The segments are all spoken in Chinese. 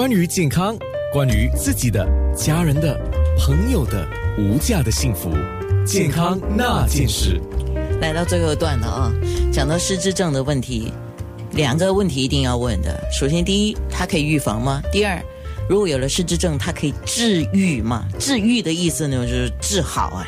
关于健康，关于自己的、家人的、朋友的无价的幸福，健康那件事。来到最后一段了啊，讲到失智症的问题，两个问题一定要问的。首先，第一，它可以预防吗？第二，如果有了失智症，它可以治愈吗？治愈的意思呢，就是治好哎。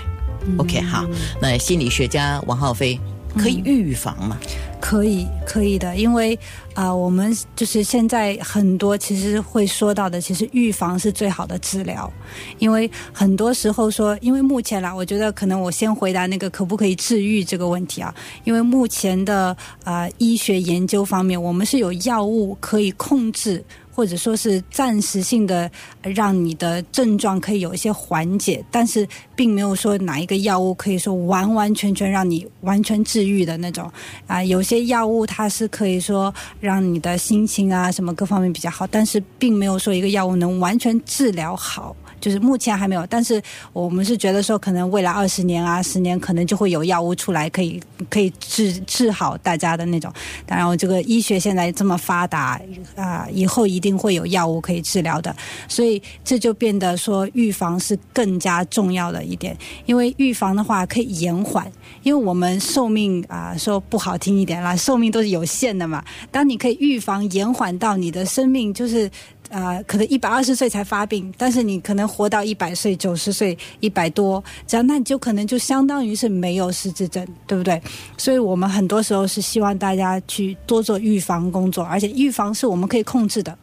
OK，好，那心理学家王浩飞可以预防吗？可以，可以的，因为啊、我们就是现在很多其实会说到的，其实预防是最好的治疗，因为很多时候说，因为目前啦，我觉得可能我先回答那个可不可以治愈这个问题啊，因为目前的啊、医学研究方面，我们是有药物可以控制。或者说是暂时性的让你的症状可以有一些缓解，但是并没有说哪一个药物可以说完完全全让你完全治愈的那种啊、有些药物它是可以说让你的心情啊什么各方面比较好，但是并没有说一个药物能完全治疗好。就是目前还没有，但是我们是觉得说，可能未来二十年啊、十年，可能就会有药物出来，可以可以治治好大家的那种。当然，我这个医学现在这么发达啊、以后一定会有药物可以治疗的，所以这就变得说预防是更加重要的一点，因为预防的话可以延缓，因为我们寿命啊、说不好听一点啦，寿命都是有限的嘛。当你可以预防延缓到你的生命就是。呃，可能一百二十岁才发病，但是你可能活到一百岁、九十岁、一百多，这样那你就可能就相当于是没有失智症，对不对？所以我们很多时候是希望大家去多做预防工作，而且预防是我们可以控制的。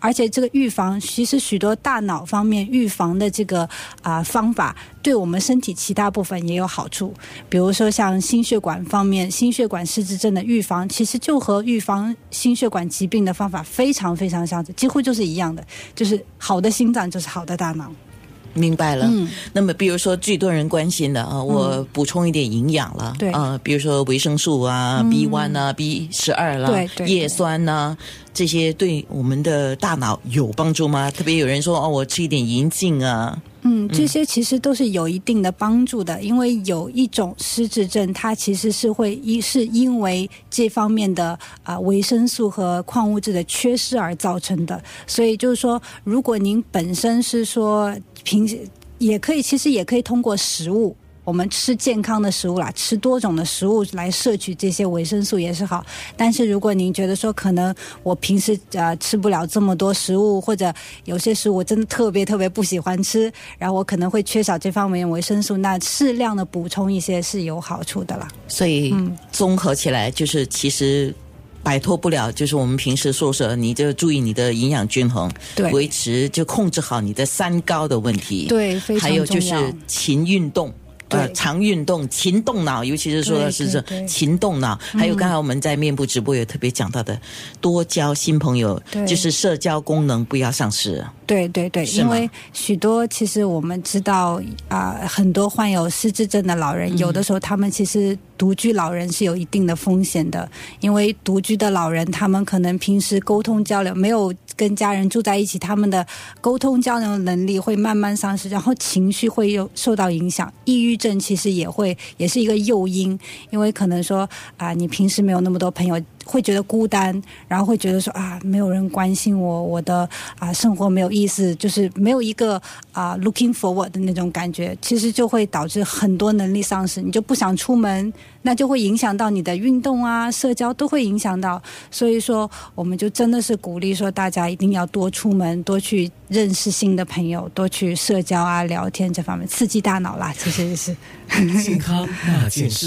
而且这个预防，其实许多大脑方面预防的这个啊、方法，对我们身体其他部分也有好处。比如说像心血管方面，心血管失智症的预防，其实就和预防心血管疾病的方法非常非常相似，几乎就是一样的。就是好的心脏就是好的大脑。明白了。嗯。那么，比如说最多人关心的啊，我补充一点营养了，对。啊，比如说维生素啊、B one 啊、B 十二啦对、对叶酸呐、这些对我们的大脑有帮助吗？特别有人说哦，我吃一点银杏啊，嗯，这些其实都是有一定的帮助的，因为有一种失智症，它其实是会一是因为这方面的啊、维生素和矿物质的缺失而造成的。所以就是说，如果您本身是说平时也可以，其实也可以通过食物。我们吃健康的食物啦，吃多种的食物来摄取这些维生素也是好。但是如果您觉得说可能我平时呃吃不了这么多食物，或者有些食物我真的特别特别不喜欢吃，然后我可能会缺少这方面维生素，那适量的补充一些是有好处的啦。所以综合起来就是其实。摆脱不了，就是我们平时说说，你就注意你的营养均衡，对维持就控制好你的三高的问题，对，非常还有就是。勤运动。呃，对。常运动，勤动脑，尤其是说的是勤动脑。还有刚才我们在面部直播也特别讲到的，多交新朋友，对。就是社交功能不要丧失。对对对，因为许多其实我们知道啊、很多患有失智症的老人，有的时候他们其实独居老人是有一定的风险的，因为独居的老人他们可能平时沟通交流没有跟家人住在一起，他们的沟通交流能力会慢慢丧失，然后情绪会又受到影响，抑郁症其实也会也是一个诱因，因为可能说啊、你平时没有那么多朋友。会觉得孤单，然后会觉得说啊，没有人关心我，我的啊生活没有意思，就是没有一个啊 looking forward 的那种感觉，其实就会导致很多能力丧失，你就不想出门，那就会影响到你的运动啊、社交都会影响到。所以说，我们就真的是鼓励说，大家一定要多出门，多去认识新的朋友，多去社交啊、聊天这方面，刺激大脑啦，其实也是。健康那件事。